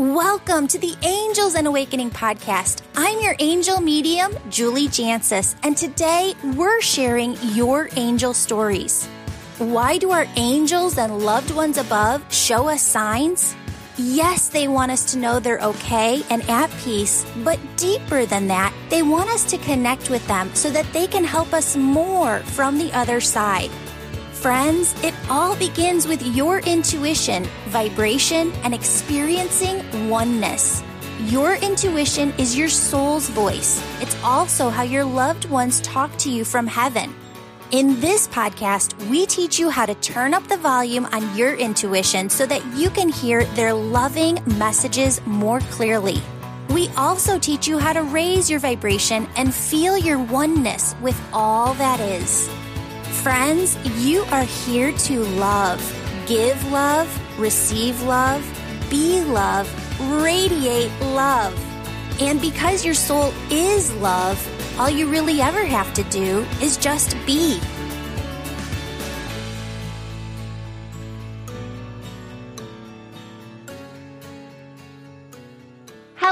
Welcome to the Angels and Awakening podcast. I'm your angel medium, Julie Jancius, and today we're sharing your angel stories. Why do our angels and loved ones above show us signs? Yes, they want us to know they're okay and at peace, but deeper than that, they want us to connect with them so that they can help us more from the other side. Friends, it all begins with your intuition, vibration, and experiencing oneness. Your intuition is your soul's voice. It's also how your loved ones talk to you from heaven. In this podcast, we teach you how to turn up the volume on your intuition so that you can hear their loving messages more clearly. We also teach you how to raise your vibration and feel your oneness with all that is. Friends, you are here to love, give love, receive love, be love, radiate love. And because your soul is love, all you really ever have to do is just be.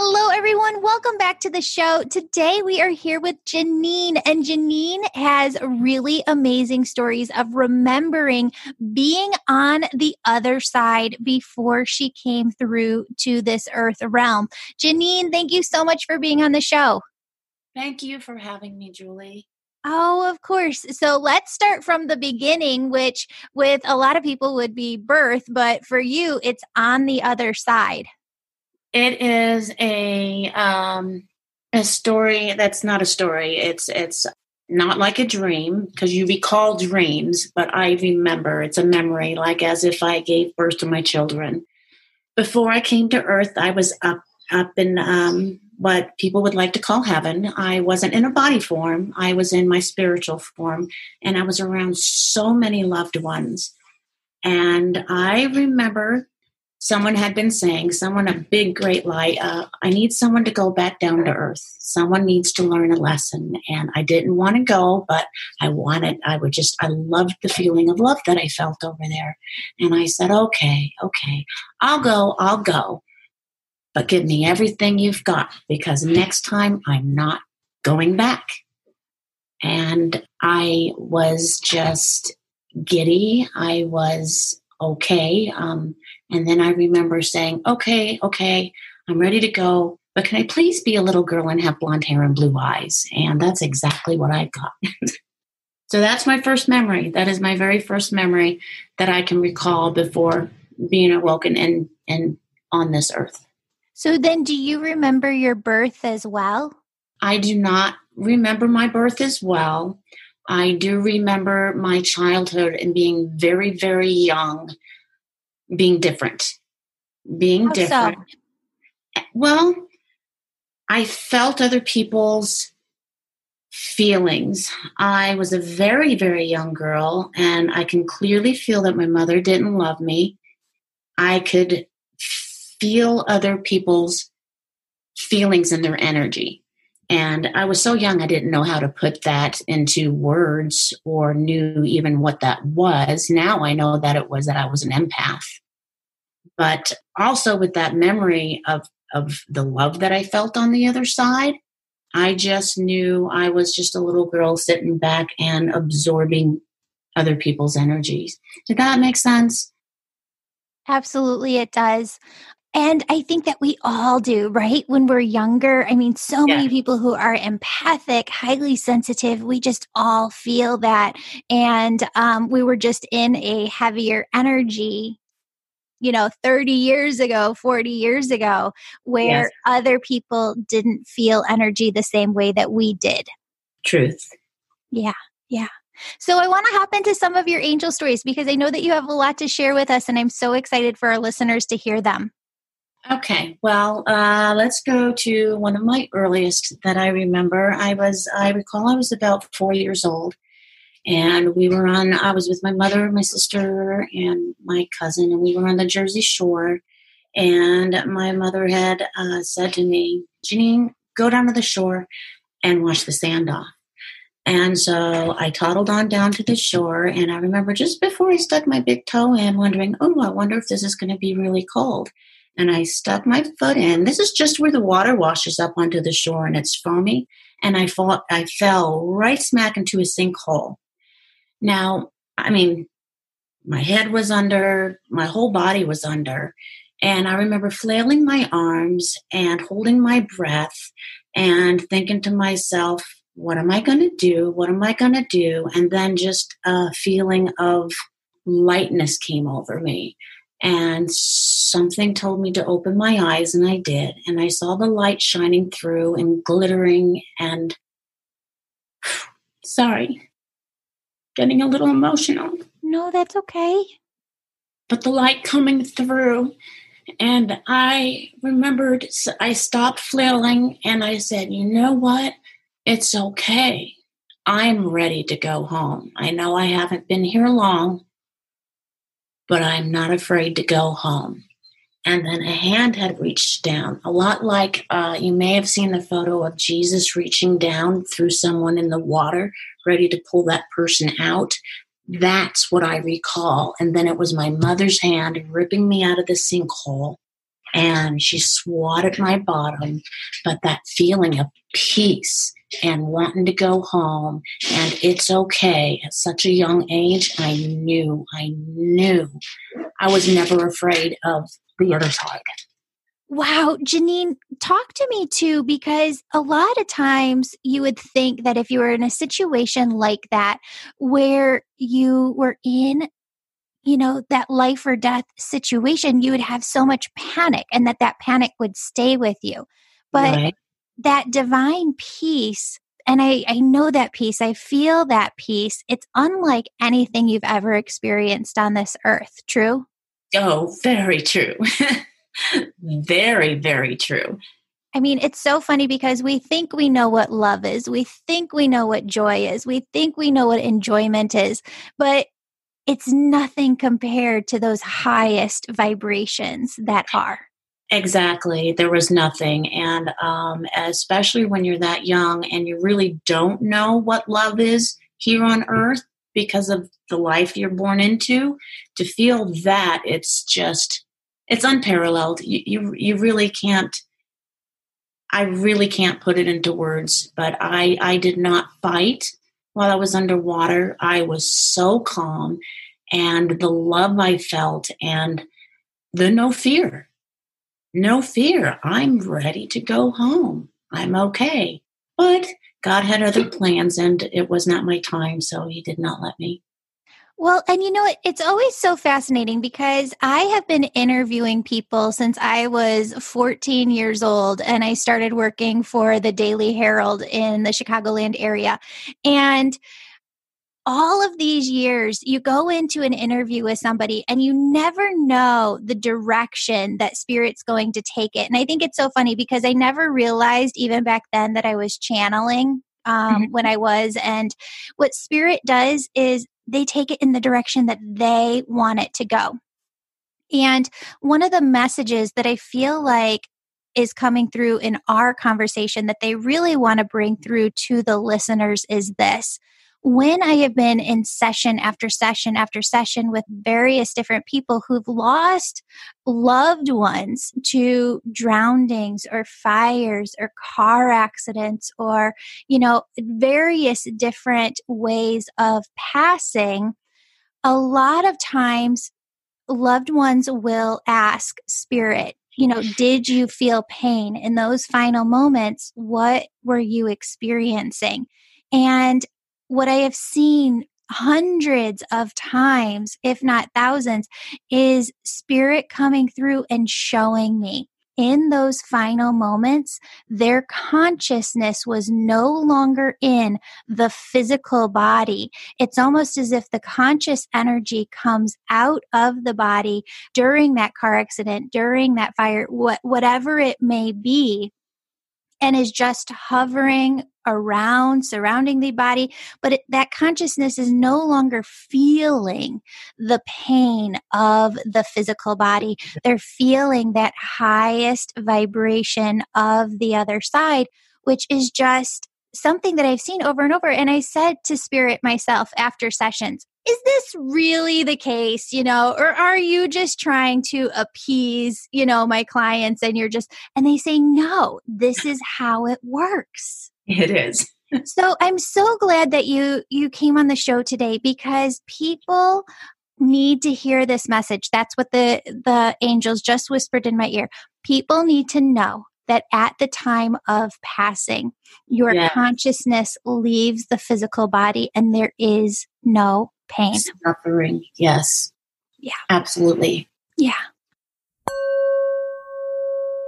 Hello, everyone. Welcome back to the show. Today we are here with Janine, and Janine has really amazing stories of remembering being on the other side before she came through to this earth realm. Janine, thank you so much for being on the show. Thank you for having me, Julie. Oh, of course. So let's start from the beginning, which with a lot of people would be birth, but for you, it's on the other side. It is a um, a story that's not a story. It's it's not like a dream because you recall dreams, but I remember. It's a memory, like as if I gave birth to my children. Before I came to Earth, I was up up in um, what people would like to call heaven. I wasn't in a body form. I was in my spiritual form, and I was around so many loved ones. And I remember someone had been saying, someone a big great lie, uh, I need someone to go back down to earth. Someone needs to learn a lesson. And I didn't want to go, but I wanted, I would just, I loved the feeling of love that I felt over there. And I said, okay, okay, I'll go, I'll go. But give me everything you've got because next time I'm not going back. And I was just giddy. I was okay. Um, and then I remember saying, okay, okay, I'm ready to go, but can I please be a little girl and have blonde hair and blue eyes? And that's exactly what I got. so that's my first memory. That is my very first memory that I can recall before being awoken and, and on this earth. So then, do you remember your birth as well? I do not remember my birth as well. I do remember my childhood and being very, very young being different. Being How different. So? Well, I felt other people's feelings. I was a very, very young girl, and I can clearly feel that my mother didn't love me. I could feel other people's feelings and their energy. And I was so young, I didn't know how to put that into words or knew even what that was. Now I know that it was that I was an empath. But also with that memory of, of the love that I felt on the other side, I just knew I was just a little girl sitting back and absorbing other people's energies. Did that make sense? Absolutely, it does. And I think that we all do, right? When we're younger, I mean, so yeah. many people who are empathic, highly sensitive, we just all feel that. And um, we were just in a heavier energy, you know, 30 years ago, 40 years ago, where yes. other people didn't feel energy the same way that we did. Truth. Yeah. Yeah. So I want to hop into some of your angel stories because I know that you have a lot to share with us, and I'm so excited for our listeners to hear them. Okay, well, uh, let's go to one of my earliest that I remember. I was, I recall, I was about four years old, and we were on. I was with my mother, my sister, and my cousin, and we were on the Jersey Shore. And my mother had uh, said to me, "Janine, go down to the shore and wash the sand off." And so I toddled on down to the shore, and I remember just before I stuck my big toe in, wondering, "Oh, I wonder if this is going to be really cold." And I stuck my foot in. This is just where the water washes up onto the shore and it's foamy. And I fought, I fell right smack into a sinkhole. Now, I mean, my head was under, my whole body was under. And I remember flailing my arms and holding my breath and thinking to myself, what am I going to do? What am I going to do? And then just a feeling of lightness came over me. And something told me to open my eyes, and I did. And I saw the light shining through and glittering. And sorry, getting a little emotional. No, that's okay. But the light coming through, and I remembered I stopped flailing and I said, You know what? It's okay. I'm ready to go home. I know I haven't been here long, but I'm not afraid to go home. And then a hand had reached down, a lot like uh, you may have seen the photo of Jesus reaching down through someone in the water, ready to pull that person out. That's what I recall. And then it was my mother's hand ripping me out of the sinkhole. And she swatted my bottom. But that feeling of peace and wanting to go home and it's okay at such a young age, I knew, I knew I was never afraid of the other side. Wow, Janine, talk to me too, because a lot of times you would think that if you were in a situation like that, where you were in, you know, that life or death situation, you would have so much panic and that that panic would stay with you. But right. that divine peace, and I, I know that peace, I feel that peace, it's unlike anything you've ever experienced on this earth. True? Oh, very true. very, very true. I mean, it's so funny because we think we know what love is. We think we know what joy is. We think we know what enjoyment is, but it's nothing compared to those highest vibrations that are. Exactly. There was nothing. And um, especially when you're that young and you really don't know what love is here on earth because of the life you're born into, to feel that it's just it's unparalleled. You, you, you really can't. I really can't put it into words, but I, I did not fight while I was underwater. I was so calm, and the love I felt, and the no fear. No fear. I'm ready to go home. I'm okay. But God had other plans, and it was not my time, so He did not let me. Well, and you know, it's always so fascinating because I have been interviewing people since I was 14 years old and I started working for the Daily Herald in the Chicagoland area. And all of these years, you go into an interview with somebody and you never know the direction that spirit's going to take it. And I think it's so funny because I never realized, even back then, that I was channeling um, mm-hmm. when I was. And what spirit does is they take it in the direction that they want it to go. And one of the messages that I feel like is coming through in our conversation that they really want to bring through to the listeners is this when I have been in session after session after session with various different people who've lost loved ones to drownings or fires or car accidents or, you know, various different ways of passing, a lot of times loved ones will ask spirit, you know, did you feel pain in those final moments? What were you experiencing? And what I have seen hundreds of times, if not thousands, is spirit coming through and showing me in those final moments, their consciousness was no longer in the physical body. It's almost as if the conscious energy comes out of the body during that car accident, during that fire, what, whatever it may be, and is just hovering around, surrounding the body, but it, that consciousness is no longer feeling the pain of the physical body. They're feeling that highest vibration of the other side, which is just something that I've seen over and over. And I said to Spirit myself after sessions, is this really the case you know or are you just trying to appease you know my clients and you're just and they say no this is how it works. It is. So i'm so glad that you you came on the show today because people need to hear this message. That's what the the angels just whispered in my ear. People need to know that at the time of passing your yeah. consciousness leaves the physical body and there is no pain suffering yes yeah absolutely yeah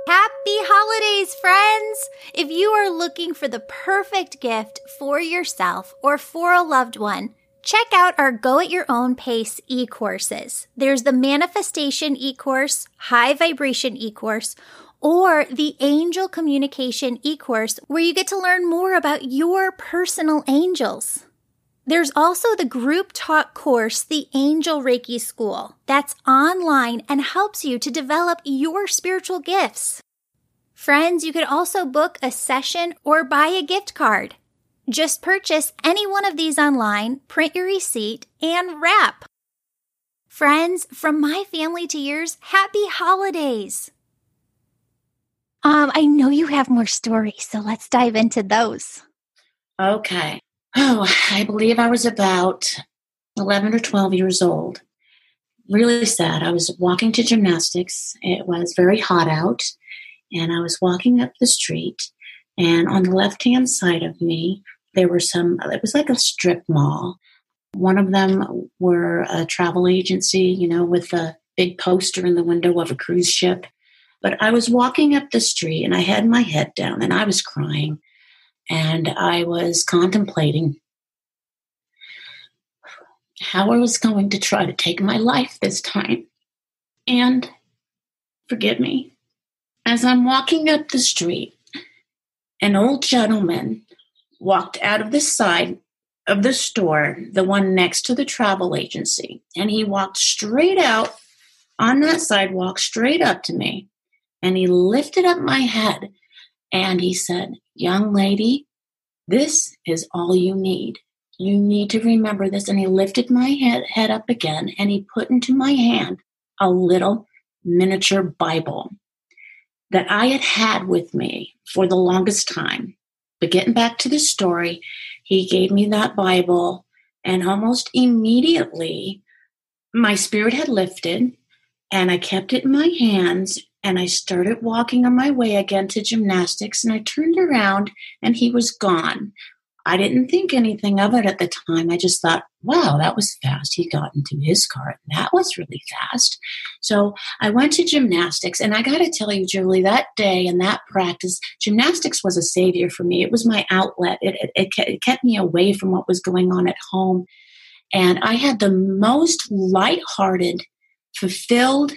Happy holidays, friends! If you are looking for the perfect gift for yourself or for a loved one, check out our Go at Your Own Pace e courses. There's the Manifestation e course, High Vibration e course, or the Angel Communication e course, where you get to learn more about your personal angels. There's also the group talk course, the Angel Reiki School, that's online and helps you to develop your spiritual gifts. Friends, you could also book a session or buy a gift card. Just purchase any one of these online, print your receipt, and wrap. Friends, from my family to yours, happy holidays! Um, I know you have more stories, so let's dive into those. Okay. Oh, I believe I was about 11 or 12 years old. Really sad. I was walking to gymnastics. It was very hot out, and I was walking up the street. And on the left hand side of me, there were some, it was like a strip mall. One of them were a travel agency, you know, with a big poster in the window of a cruise ship. But I was walking up the street and I had my head down and I was crying and I was contemplating how I was going to try to take my life this time. And forgive me, as I'm walking up the street, an old gentleman walked out of the side of the store, the one next to the travel agency, and he walked straight out on that sidewalk, straight up to me, and he lifted up my head and he said, Young lady, this is all you need. You need to remember this. And he lifted my head, head up again and he put into my hand a little miniature Bible that I had had with me for the longest time. But getting back to the story, he gave me that Bible, and almost immediately my spirit had lifted, and I kept it in my hands and I started walking on my way again to gymnastics and I turned around and he was gone. I didn't think anything of it at the time. I just thought, wow, that was fast. He got into his car. That was really fast. So I went to gymnastics, and I got to tell you, Julie, that day and that practice, gymnastics was a savior for me. It was my outlet. It, it, it kept me away from what was going on at home. And I had the most lighthearted, fulfilled,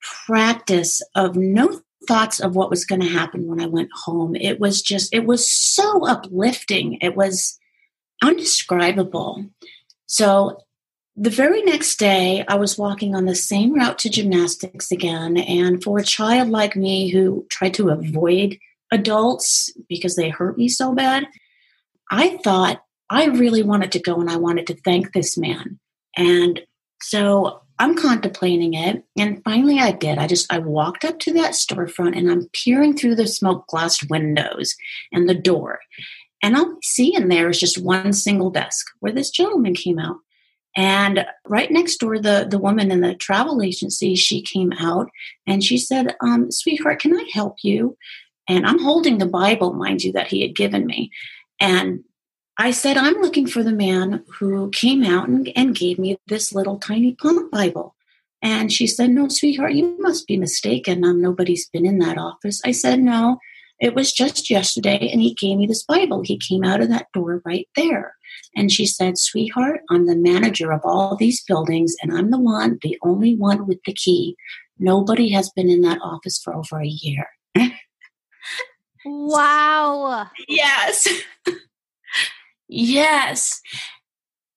practice of no thoughts of what was going to happen when I went home. It was just, it was so uplifting. It was undescribable. So the very next day, I was walking on the same route to gymnastics again. And for a child like me who tried to avoid adults because they hurt me so bad, I thought I really wanted to go and I wanted to thank this man. And so I'm contemplating it. And finally I did. I just I walked up to that storefront and I'm peering through the smoke glass windows and the door. And all I see in there is just one single desk where this gentleman came out. And right next door, the, the woman in the travel agency, she came out and she said, um, sweetheart, can I help you? And I'm holding the Bible, mind you, that he had given me. And I said, I'm looking for the man who came out and, and gave me this little tiny pump Bible. And she said, No, sweetheart, you must be mistaken. Um, nobody's been in that office. I said, No, it was just yesterday, and he gave me this Bible. He came out of that door right there. And she said, Sweetheart, I'm the manager of all these buildings, and I'm the one, the only one with the key. Nobody has been in that office for over a year. wow. Yes. Yes.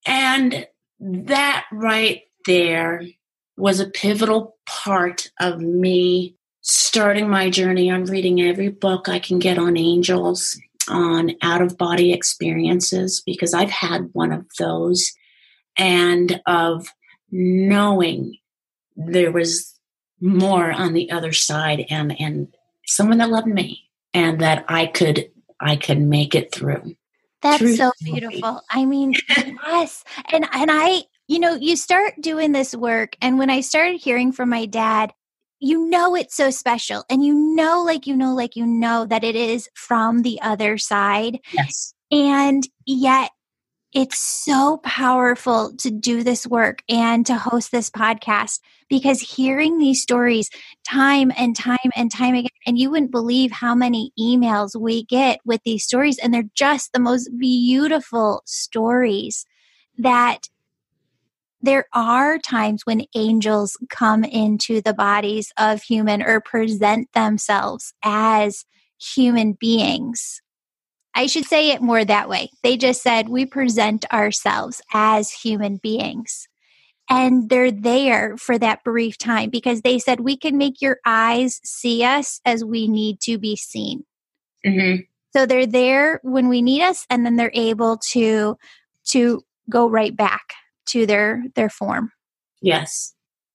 And that right there was a pivotal part of me starting my journey on reading every book I can get on angels, on out of body experiences, because I've had one of those. and of knowing there was more on the other side and and someone that loved me and that I could I could make it through. That's so beautiful. I mean, yes. And and I, you know, you start doing this work and when I started hearing from my dad, you know it's so special and you know like you know like you know that it is from the other side. Yes. And yet it's so powerful to do this work and to host this podcast because hearing these stories time and time and time again, and you wouldn't believe how many emails we get with these stories, and they're just the most beautiful stories that there are times when angels come into the bodies of human or present themselves as human beings I should say it more that way. They just said, we present ourselves as human beings. And they're there for that brief time because they said, we can make your eyes see us as we need to be seen. Mm-hmm. So they're there when we need us, and then they're able to to go right back to their their form. Yes.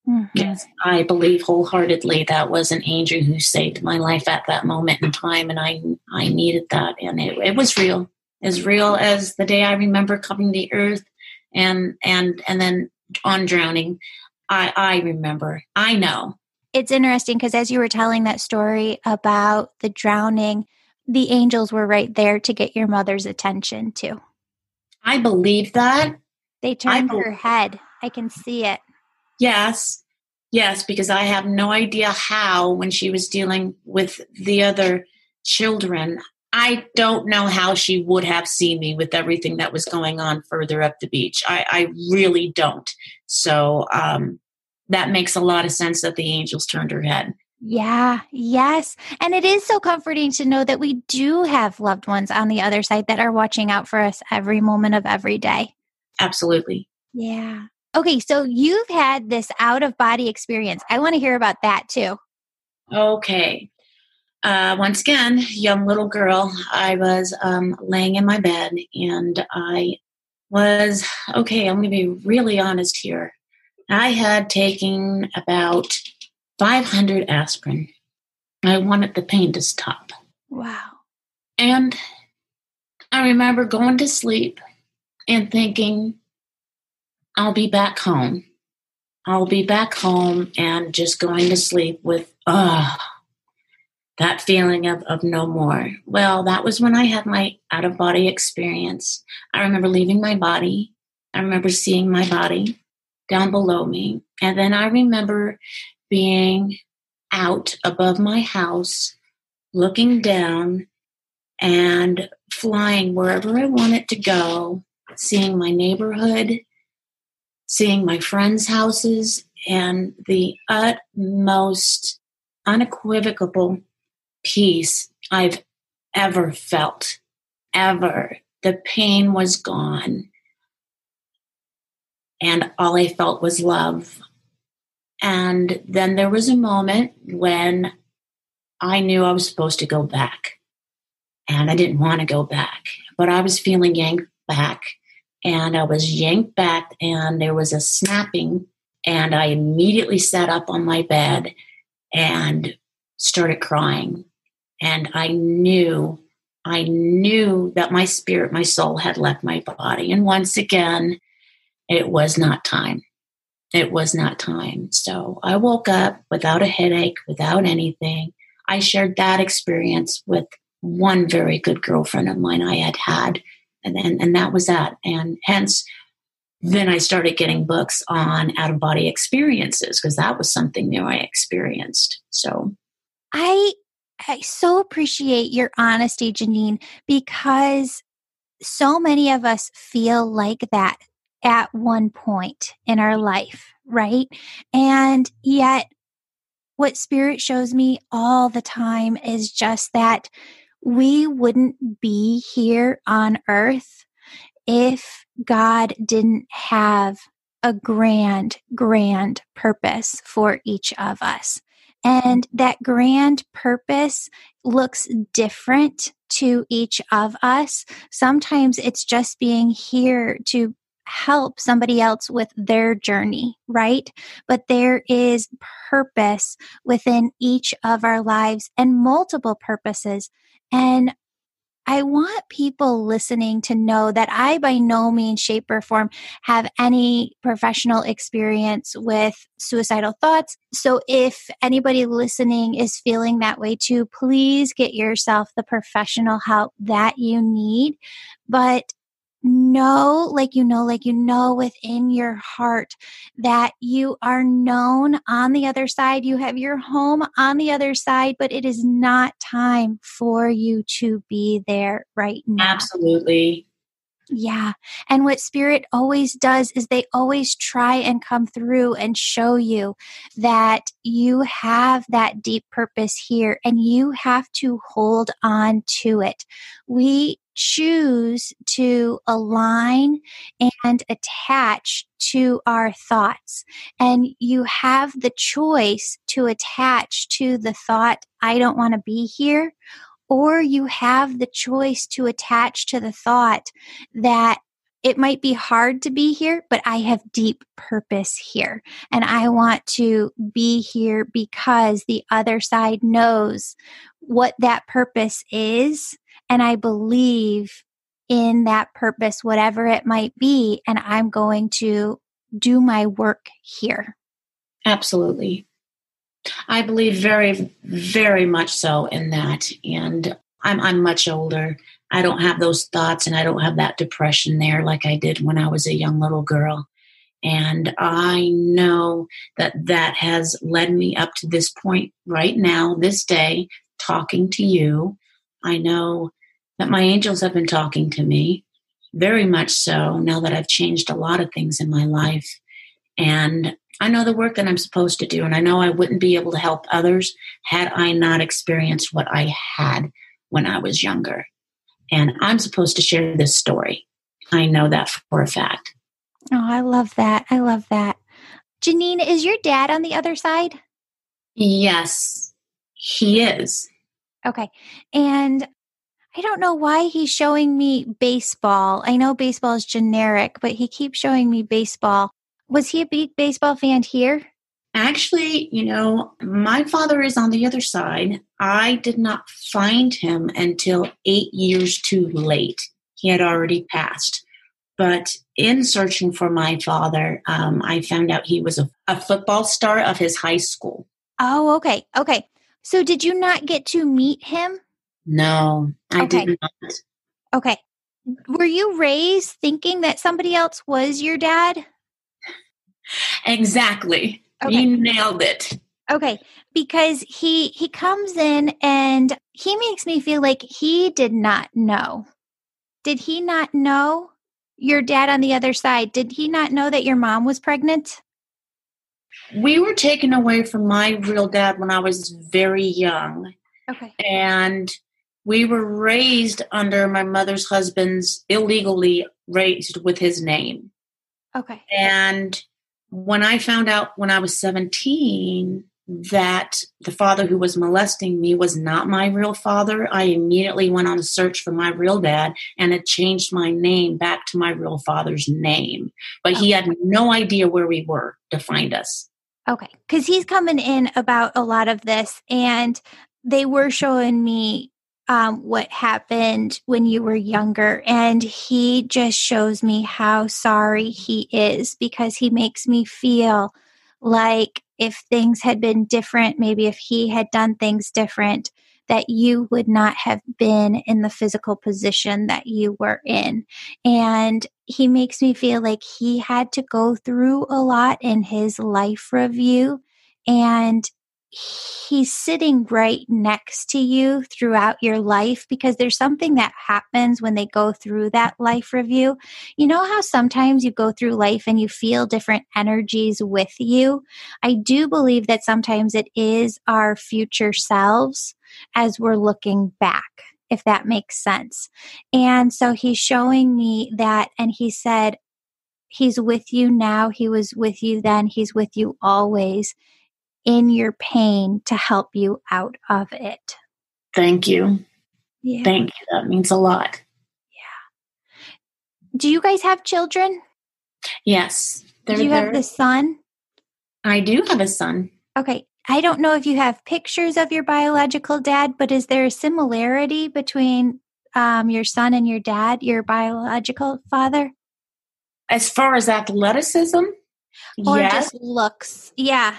Mm-hmm. Yes, I believe wholeheartedly that was an angel who saved my life at that moment in time, and I I needed that, and it, it was real, as real as the day I remember coming to earth, and and and then on drowning. I I remember. I know. It's interesting because as you were telling that story about the drowning, the angels were right there to get your mother's attention too. I believe that. They turned her head. I can see it. Yes. Yes, because I have no idea how when she was dealing with the other children, I don't know how she would have seen me with everything that was going on further up the beach. I, I really don't. So um, that makes a lot of sense that the angels turned her head. Yeah, yes. And it is so comforting to know that we do have loved ones on the other side that are watching out for us every moment of every day. Absolutely. Yeah. Okay, so you've had this out of body experience. I want to hear about that too. Okay. Uh, once again, young little girl, I was um, laying in my bed and I was, okay, I'm going to be really honest here. I had taken about 500 aspirin. I wanted the pain to stop. Wow. And I remember going to sleep and thinking, I'll be back home. I'll be back home and just going to sleep with, uh, that feeling of, of no more. Well, that was when I had my out of body experience. I remember leaving my body. I remember seeing my body down below me. And then I remember being out above my house, looking down and flying wherever I wanted to go, seeing my neighborhood, seeing my friends' houses, and the utmost unequivocal peace I've ever felt. Ever. The pain was gone. And all I felt was love. And then there was a moment when I knew I was supposed to go back. And I didn't want to go back, but I was feeling yanked back and I was yanked back, and there was a snapping, and I immediately sat up on my bed and started crying. And I knew, I knew that my spirit, my soul had left my body. And once again, it was not time. It was not time. So I woke up without a headache, without anything. I shared that experience with one very good girlfriend of mine I had had and, and, and that was that. And hence, then I started getting books on out of body experiences because that was something new I experienced. So I I so appreciate your honesty, Janine, because so many of us feel like that at one point in our life, right? And yet, what spirit shows me all the time is just that we wouldn't be here on earth if God didn't have a grand, grand purpose for each of us. And that grand purpose looks different to each of us. Sometimes it's just being here to help somebody else with their journey, right? But there is purpose within each of our lives and multiple purposes. And I want people listening to know that I, by no means, shape, or form, have any professional experience with suicidal thoughts. So, if anybody listening is feeling that way too, please get yourself the professional help that you need. But know, like you know, like you know within your heart that you are known on the other side. You have your home on the other side, but it is not time for you to be there right now. Absolutely. Yeah. And what spirit always does is they always try and come through and show you that you have that deep purpose here and you have to hold on to it. We choose to align and attach to our thoughts. And you have the choice to attach to the thought, I don't want to be here. Or you have the choice to attach to the thought that it might be hard to be here, but I have deep purpose here. And I want to be here because the other side knows what that purpose is and I believe in that purpose, whatever it might be, and I'm going to do my work here. Absolutely. I believe very, very much so in that. And I'm, I'm much older. I don't have those thoughts and I don't have that depression there like I did when I was a young little girl. And I know that that has led me up to this point right now, this day, talking to you. I know that my angels have been talking to me, very much so, now that I've changed a lot of things in my life. And I know the work that I'm supposed to do, and I know I wouldn't be able to help others had I not experienced what I had when I was younger. And I'm supposed to share this story. I know that for a fact. Oh, I love that. I love that. Janine, is your dad on the other side? Yes, he is. Okay. And I don't know why he's showing me baseball. I know baseball is generic, but he keeps showing me baseball. Was he a big baseball fan here? Actually, you know, my father is on the other side. I did not find him until eight years too late. He had already passed. But in searching for my father, um, I found out he was a, a football star of his high school. Oh, okay. Okay. So did you not get to meet him? No, I okay. did not. Okay. Were you raised thinking that somebody else was your dad? Exactly. Okay. You nailed it. Okay, because he he comes in and he makes me feel like he did not know. Did he not know your dad on the other side? Did he not know that your mom was pregnant? We were taken away from my real dad when I was very young. Okay. And we were raised under my mother's husband's illegally raised with his name. Okay. And when I found out when I was 17 that the father who was molesting me was not my real father, I immediately went on a search for my real dad and had changed my name back to my real father's name. But okay. he had no idea where we were to find us. Okay. Because he's coming in about a lot of this, and they were showing me um, what happened when you were younger. And he just shows me how sorry he is because he makes me feel like if things had been different, maybe if he had done things different, that you would not have been in the physical position that you were in. And he makes me feel like he had to go through a lot in his life review. And he's sitting right next to you throughout your life because there's something that happens when they go through that life review. You know how sometimes you go through life and you feel different energies with you? I do believe that sometimes it is our future selves as we're looking back. If that makes sense. And so he's showing me that, and he said, He's with you now. He was with you then. He's with you always in your pain to help you out of it. Thank you. Yeah. Thank you. That means a lot. Yeah. Do you guys have children? Yes. Do you have the son? I do have a son. Okay. I don't know if you have pictures of your biological dad, but is there a similarity between um, your son and your dad, your biological father? As far as athleticism, or yes. just looks? Yeah.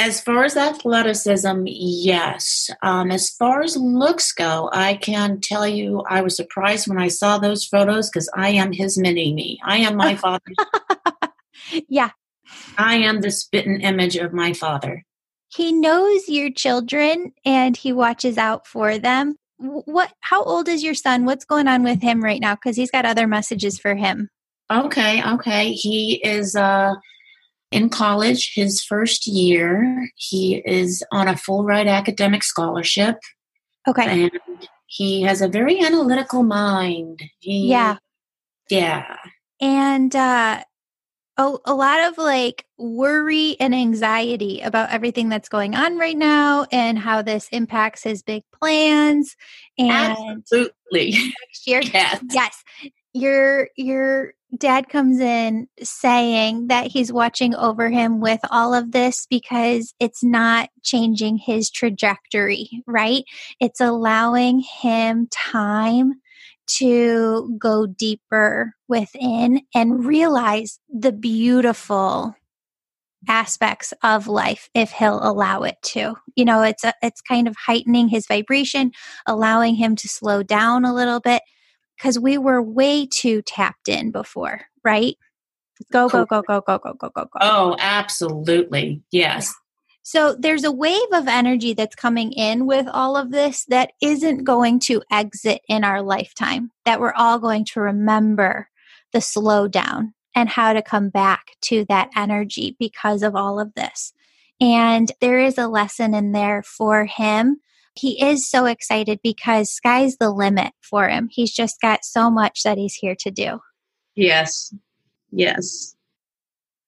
As far as athleticism, yes. Um, as far as looks go, I can tell you I was surprised when I saw those photos because I am his mini me. I am my father. yeah. I am the spitting image of my father. He knows your children and he watches out for them. What how old is your son? What's going on with him right now cuz he's got other messages for him. Okay, okay. He is uh in college, his first year. He is on a full ride academic scholarship. Okay. And he has a very analytical mind. He, yeah. Yeah. And uh, a, a lot of like worry and anxiety about everything that's going on right now and how this impacts his big plans. And absolutely. Next year. Yes. Yes. Your your dad comes in saying that he's watching over him with all of this because it's not changing his trajectory, right? It's allowing him time to go deeper within and realize the beautiful aspects of life if he'll allow it to you know it's a, it's kind of heightening his vibration allowing him to slow down a little bit because we were way too tapped in before, right? Go, go, go, go, go, go, go, go, go. Oh, absolutely. Yes. So there's a wave of energy that's coming in with all of this that isn't going to exit in our lifetime, that we're all going to remember the slowdown and how to come back to that energy because of all of this. And there is a lesson in there for him he is so excited because sky's the limit for him. He's just got so much that he's here to do. Yes. Yes.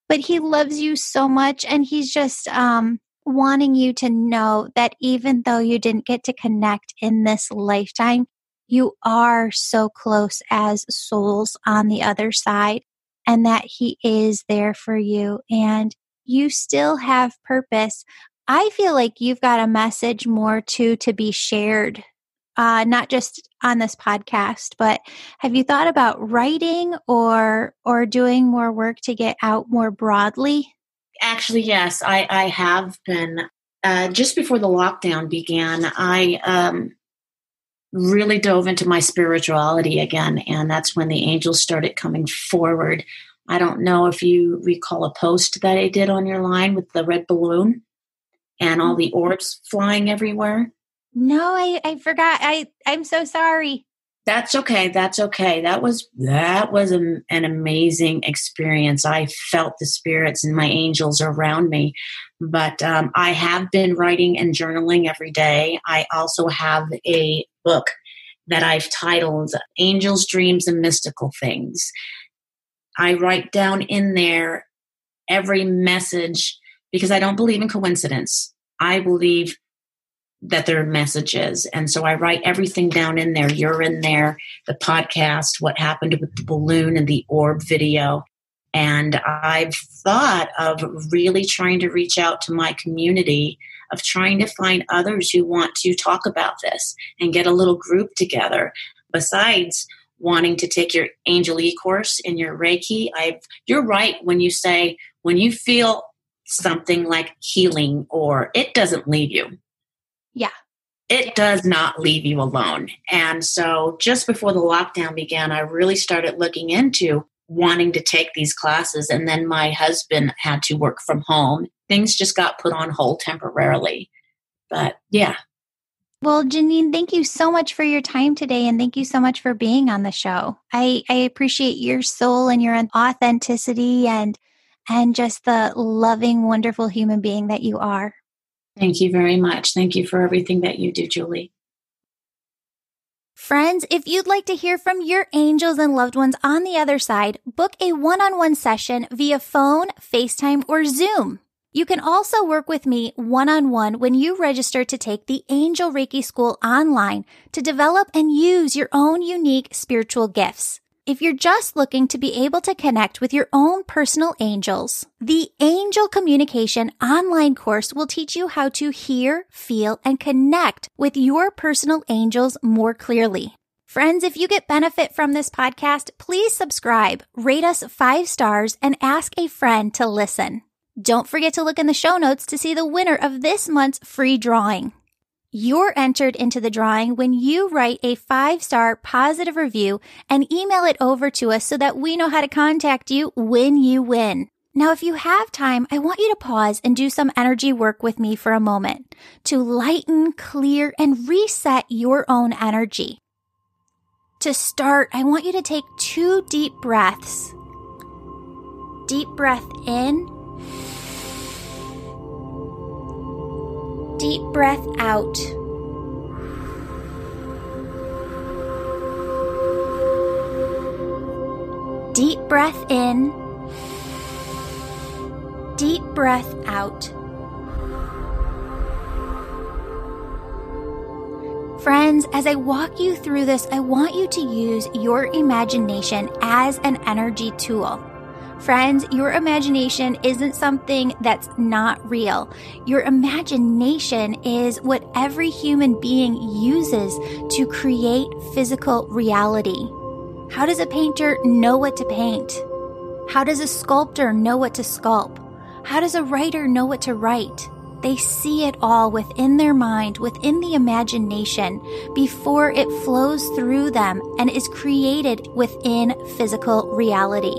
But he loves you so much and he's just um wanting you to know that even though you didn't get to connect in this lifetime, you are so close as souls on the other side and that he is there for you and you still have purpose I feel like you've got a message more too to be shared, uh, not just on this podcast, but have you thought about writing or or doing more work to get out more broadly? Actually, yes, I, I have been. Uh, just before the lockdown began, I um, really dove into my spirituality again, and that's when the angels started coming forward. I don't know if you recall a post that I did on your line with the red balloon and all the orbs flying everywhere? No, I, I forgot. I I'm so sorry. That's okay. That's okay. That was that was a, an amazing experience. I felt the spirits and my angels around me. But um, I have been writing and journaling every day. I also have a book that I've titled "Angels, Dreams, and Mystical Things." I write down in there every message because I don't believe in coincidence. I believe that there are messages. And so I write everything down in there. You're in there, the podcast, what happened with the balloon and the orb video. And I've thought of really trying to reach out to my community, of trying to find others who want to talk about this and get a little group together. Besides wanting to take your Angel E course and your Reiki, I've, you're right when you say, when you feel something like healing or it doesn't leave you. Yeah. It does not leave you alone. And so just before the lockdown began, I really started looking into wanting to take these classes. And then my husband had to work from home. Things just got put on hold temporarily. But yeah. Well, Janine, thank you so much for your time today. And thank you so much for being on the show. I, I appreciate your soul and your authenticity and and just the loving, wonderful human being that you are. Thank you very much. Thank you for everything that you do, Julie. Friends, if you'd like to hear from your angels and loved ones on the other side, book a one on one session via phone, FaceTime, or Zoom. You can also work with me one on one when you register to take the Angel Reiki School online to develop and use your own unique spiritual gifts. If you're just looking to be able to connect with your own personal angels, the Angel Communication online course will teach you how to hear, feel, and connect with your personal angels more clearly. Friends, if you get benefit from this podcast, please subscribe, rate us five stars, and ask a friend to listen. Don't forget to look in the show notes to see the winner of this month's free drawing. You're entered into the drawing when you write a five star positive review and email it over to us so that we know how to contact you when you win. Now, if you have time, I want you to pause and do some energy work with me for a moment to lighten, clear, and reset your own energy. To start, I want you to take two deep breaths. Deep breath in deep breath out. Deep breath in. Deep breath out. Friends, as I walk you through this, I want you to use your imagination as an energy tool. Friends, your imagination isn't something that's not real. Your imagination is what every human being uses to create physical reality. How does a painter know what to paint? How does a sculptor know what to sculpt? How does a writer know what to write? They see it all within their mind, within the imagination, before it flows through them and is created within physical reality.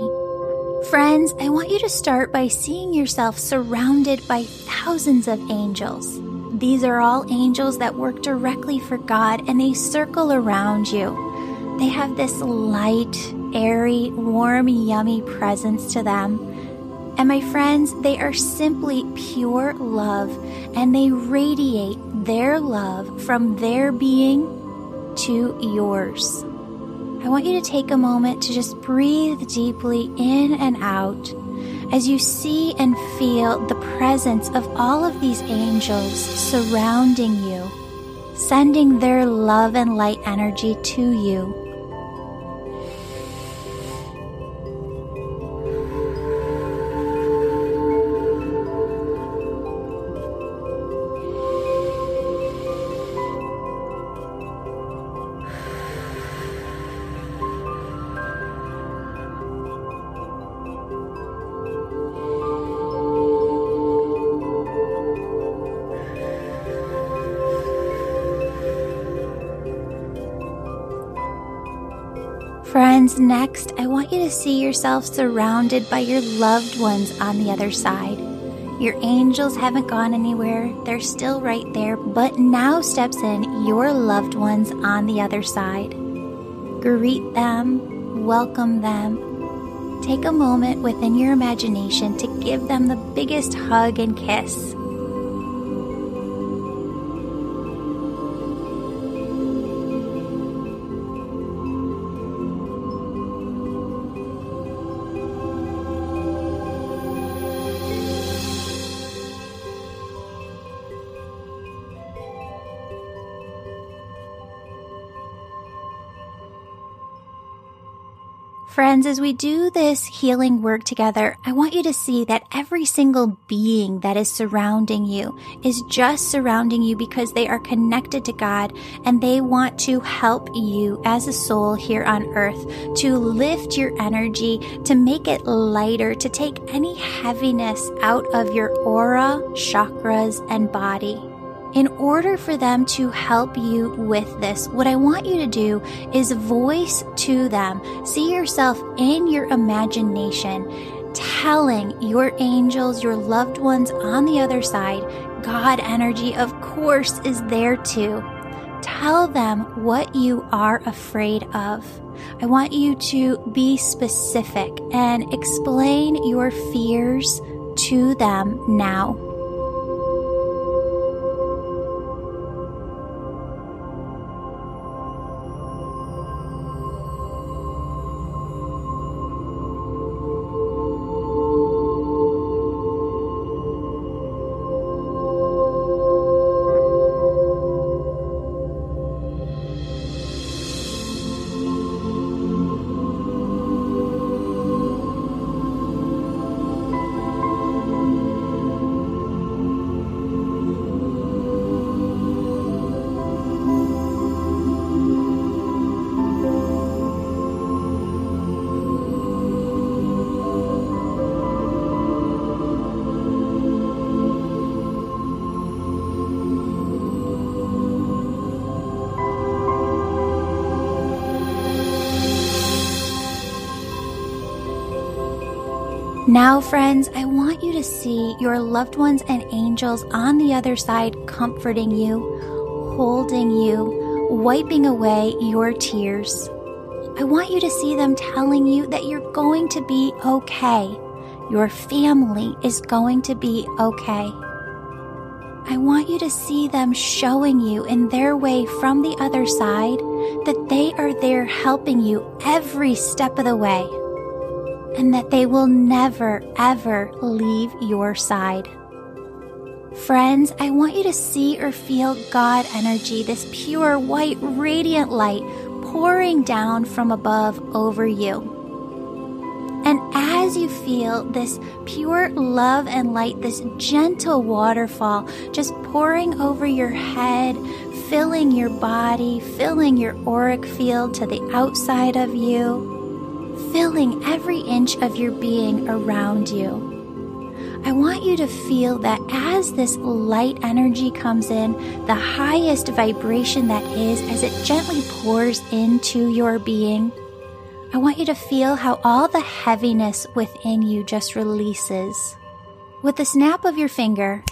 Friends, I want you to start by seeing yourself surrounded by thousands of angels. These are all angels that work directly for God and they circle around you. They have this light, airy, warm, yummy presence to them. And my friends, they are simply pure love and they radiate their love from their being to yours. I want you to take a moment to just breathe deeply in and out as you see and feel the presence of all of these angels surrounding you, sending their love and light energy to you. Next, I want you to see yourself surrounded by your loved ones on the other side. Your angels haven't gone anywhere, they're still right there, but now steps in your loved ones on the other side. Greet them, welcome them. Take a moment within your imagination to give them the biggest hug and kiss. Friends, as we do this healing work together, I want you to see that every single being that is surrounding you is just surrounding you because they are connected to God and they want to help you as a soul here on earth to lift your energy, to make it lighter, to take any heaviness out of your aura, chakras, and body. In order for them to help you with this, what I want you to do is voice to them, see yourself in your imagination, telling your angels, your loved ones on the other side, God energy, of course, is there too. Tell them what you are afraid of. I want you to be specific and explain your fears to them now. Now, friends, I want you to see your loved ones and angels on the other side comforting you, holding you, wiping away your tears. I want you to see them telling you that you're going to be okay. Your family is going to be okay. I want you to see them showing you in their way from the other side that they are there helping you every step of the way and that they will never, ever leave your side. Friends, I want you to see or feel God energy, this pure, white, radiant light pouring down from above over you. And as you feel this pure love and light, this gentle waterfall just pouring over your head, filling your body, filling your auric field to the outside of you, filling every inch of your being around you. I want you to feel that as this light energy comes in, the highest vibration that is, as it gently pours into your being, I want you to feel how all the heaviness within you just releases. With the snap of your finger,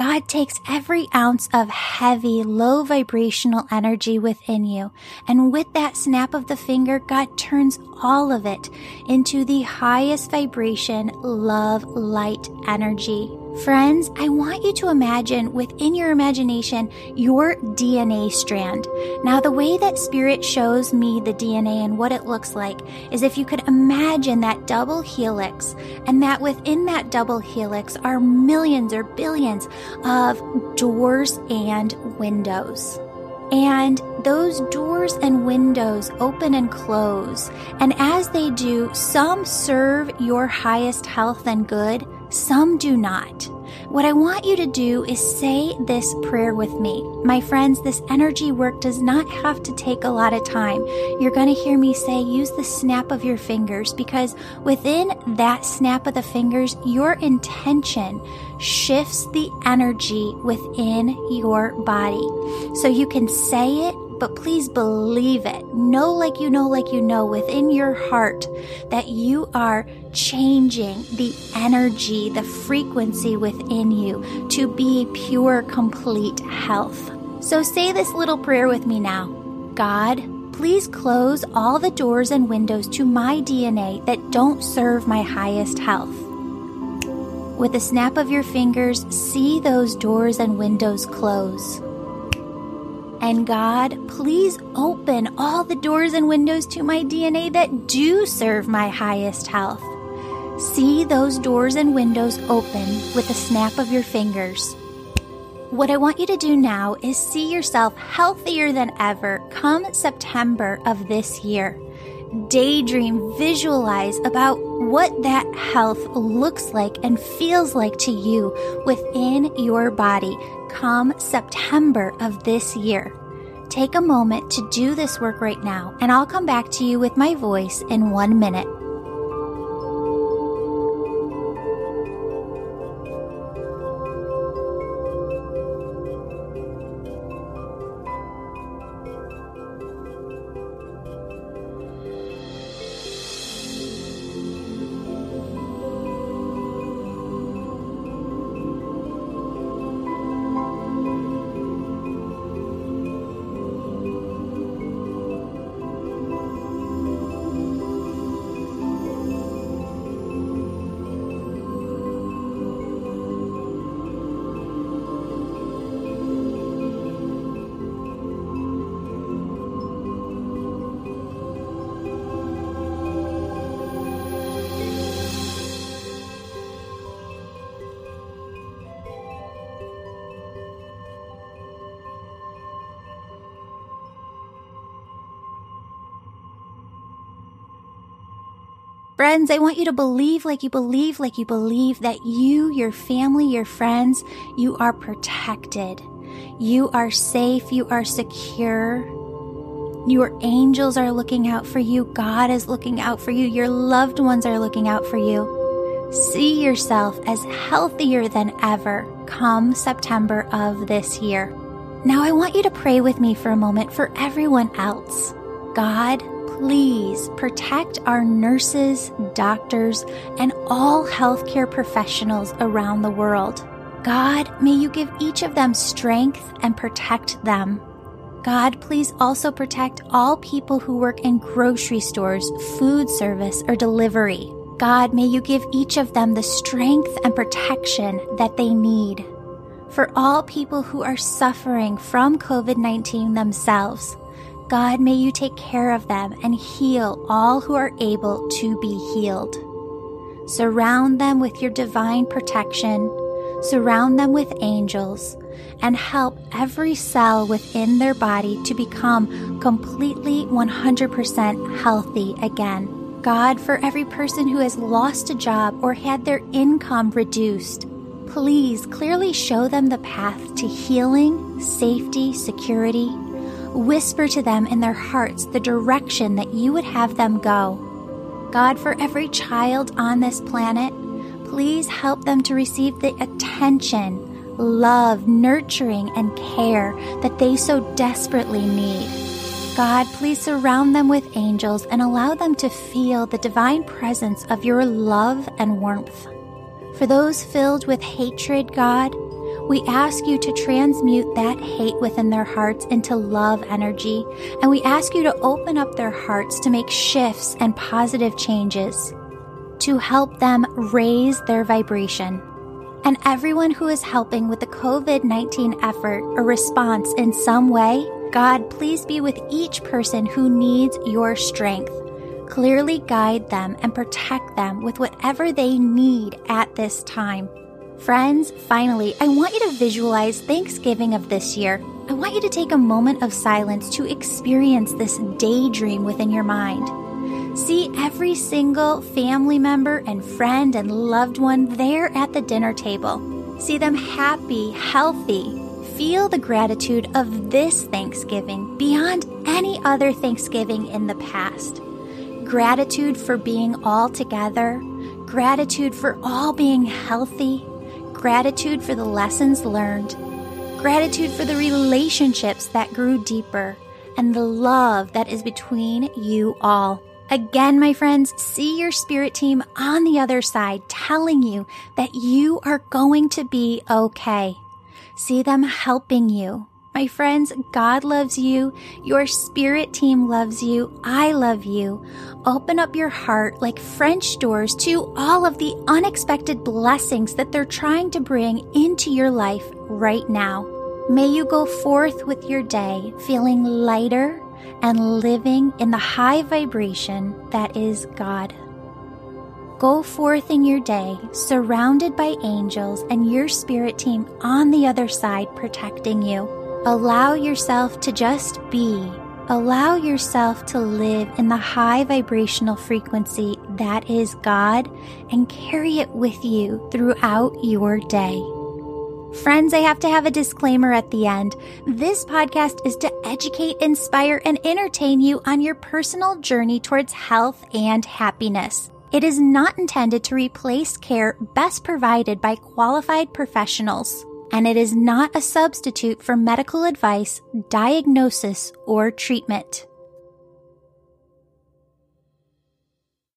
God takes every ounce of heavy, low vibrational energy within you. And with that snap of the finger, God turns all of it into the highest vibration, love, light energy. Friends, I want you to imagine within your imagination your DNA strand. Now, the way that Spirit shows me the DNA and what it looks like is if you could imagine that double helix, and that within that double helix are millions or billions of doors and windows. And those doors and windows open and close. And as they do, some serve your highest health and good, some do not. What I want you to do is say this prayer with me. My friends, this energy work does not have to take a lot of time. You're going to hear me say use the snap of your fingers because within that snap of the fingers, your intention shifts the energy within your body. So you can say it but please believe it. Know, like you know, like you know, within your heart that you are changing the energy, the frequency within you to be pure, complete health. So say this little prayer with me now God, please close all the doors and windows to my DNA that don't serve my highest health. With a snap of your fingers, see those doors and windows close. And God, please open all the doors and windows to my DNA that do serve my highest health. See those doors and windows open with a snap of your fingers. What I want you to do now is see yourself healthier than ever come September of this year. Daydream, visualize about what that health looks like and feels like to you within your body come September of this year. Take a moment to do this work right now, and I'll come back to you with my voice in one minute. Friends, I want you to believe like you believe, like you believe that you, your family, your friends, you are protected. You are safe. You are secure. Your angels are looking out for you. God is looking out for you. Your loved ones are looking out for you. See yourself as healthier than ever come September of this year. Now I want you to pray with me for a moment for everyone else. God, please protect our nurses, doctors, and all healthcare professionals around the world. God, may you give each of them strength and protect them. God, please also protect all people who work in grocery stores, food service, or delivery. God, may you give each of them the strength and protection that they need. For all people who are suffering from COVID 19 themselves, God, may you take care of them and heal all who are able to be healed. Surround them with your divine protection, surround them with angels, and help every cell within their body to become completely 100% healthy again. God, for every person who has lost a job or had their income reduced, please clearly show them the path to healing, safety, security, Whisper to them in their hearts the direction that you would have them go. God, for every child on this planet, please help them to receive the attention, love, nurturing, and care that they so desperately need. God, please surround them with angels and allow them to feel the divine presence of your love and warmth. For those filled with hatred, God, we ask you to transmute that hate within their hearts into love energy, and we ask you to open up their hearts to make shifts and positive changes to help them raise their vibration. And everyone who is helping with the COVID 19 effort or response in some way, God, please be with each person who needs your strength. Clearly guide them and protect them with whatever they need at this time. Friends, finally, I want you to visualize Thanksgiving of this year. I want you to take a moment of silence to experience this daydream within your mind. See every single family member and friend and loved one there at the dinner table. See them happy, healthy. Feel the gratitude of this Thanksgiving beyond any other Thanksgiving in the past. Gratitude for being all together. Gratitude for all being healthy gratitude for the lessons learned, gratitude for the relationships that grew deeper, and the love that is between you all. Again, my friends, see your spirit team on the other side telling you that you are going to be okay. See them helping you, my friends, God loves you. Your spirit team loves you. I love you. Open up your heart like French doors to all of the unexpected blessings that they're trying to bring into your life right now. May you go forth with your day feeling lighter and living in the high vibration that is God. Go forth in your day surrounded by angels and your spirit team on the other side protecting you. Allow yourself to just be. Allow yourself to live in the high vibrational frequency that is God and carry it with you throughout your day. Friends, I have to have a disclaimer at the end. This podcast is to educate, inspire, and entertain you on your personal journey towards health and happiness. It is not intended to replace care best provided by qualified professionals and it is not a substitute for medical advice, diagnosis, or treatment.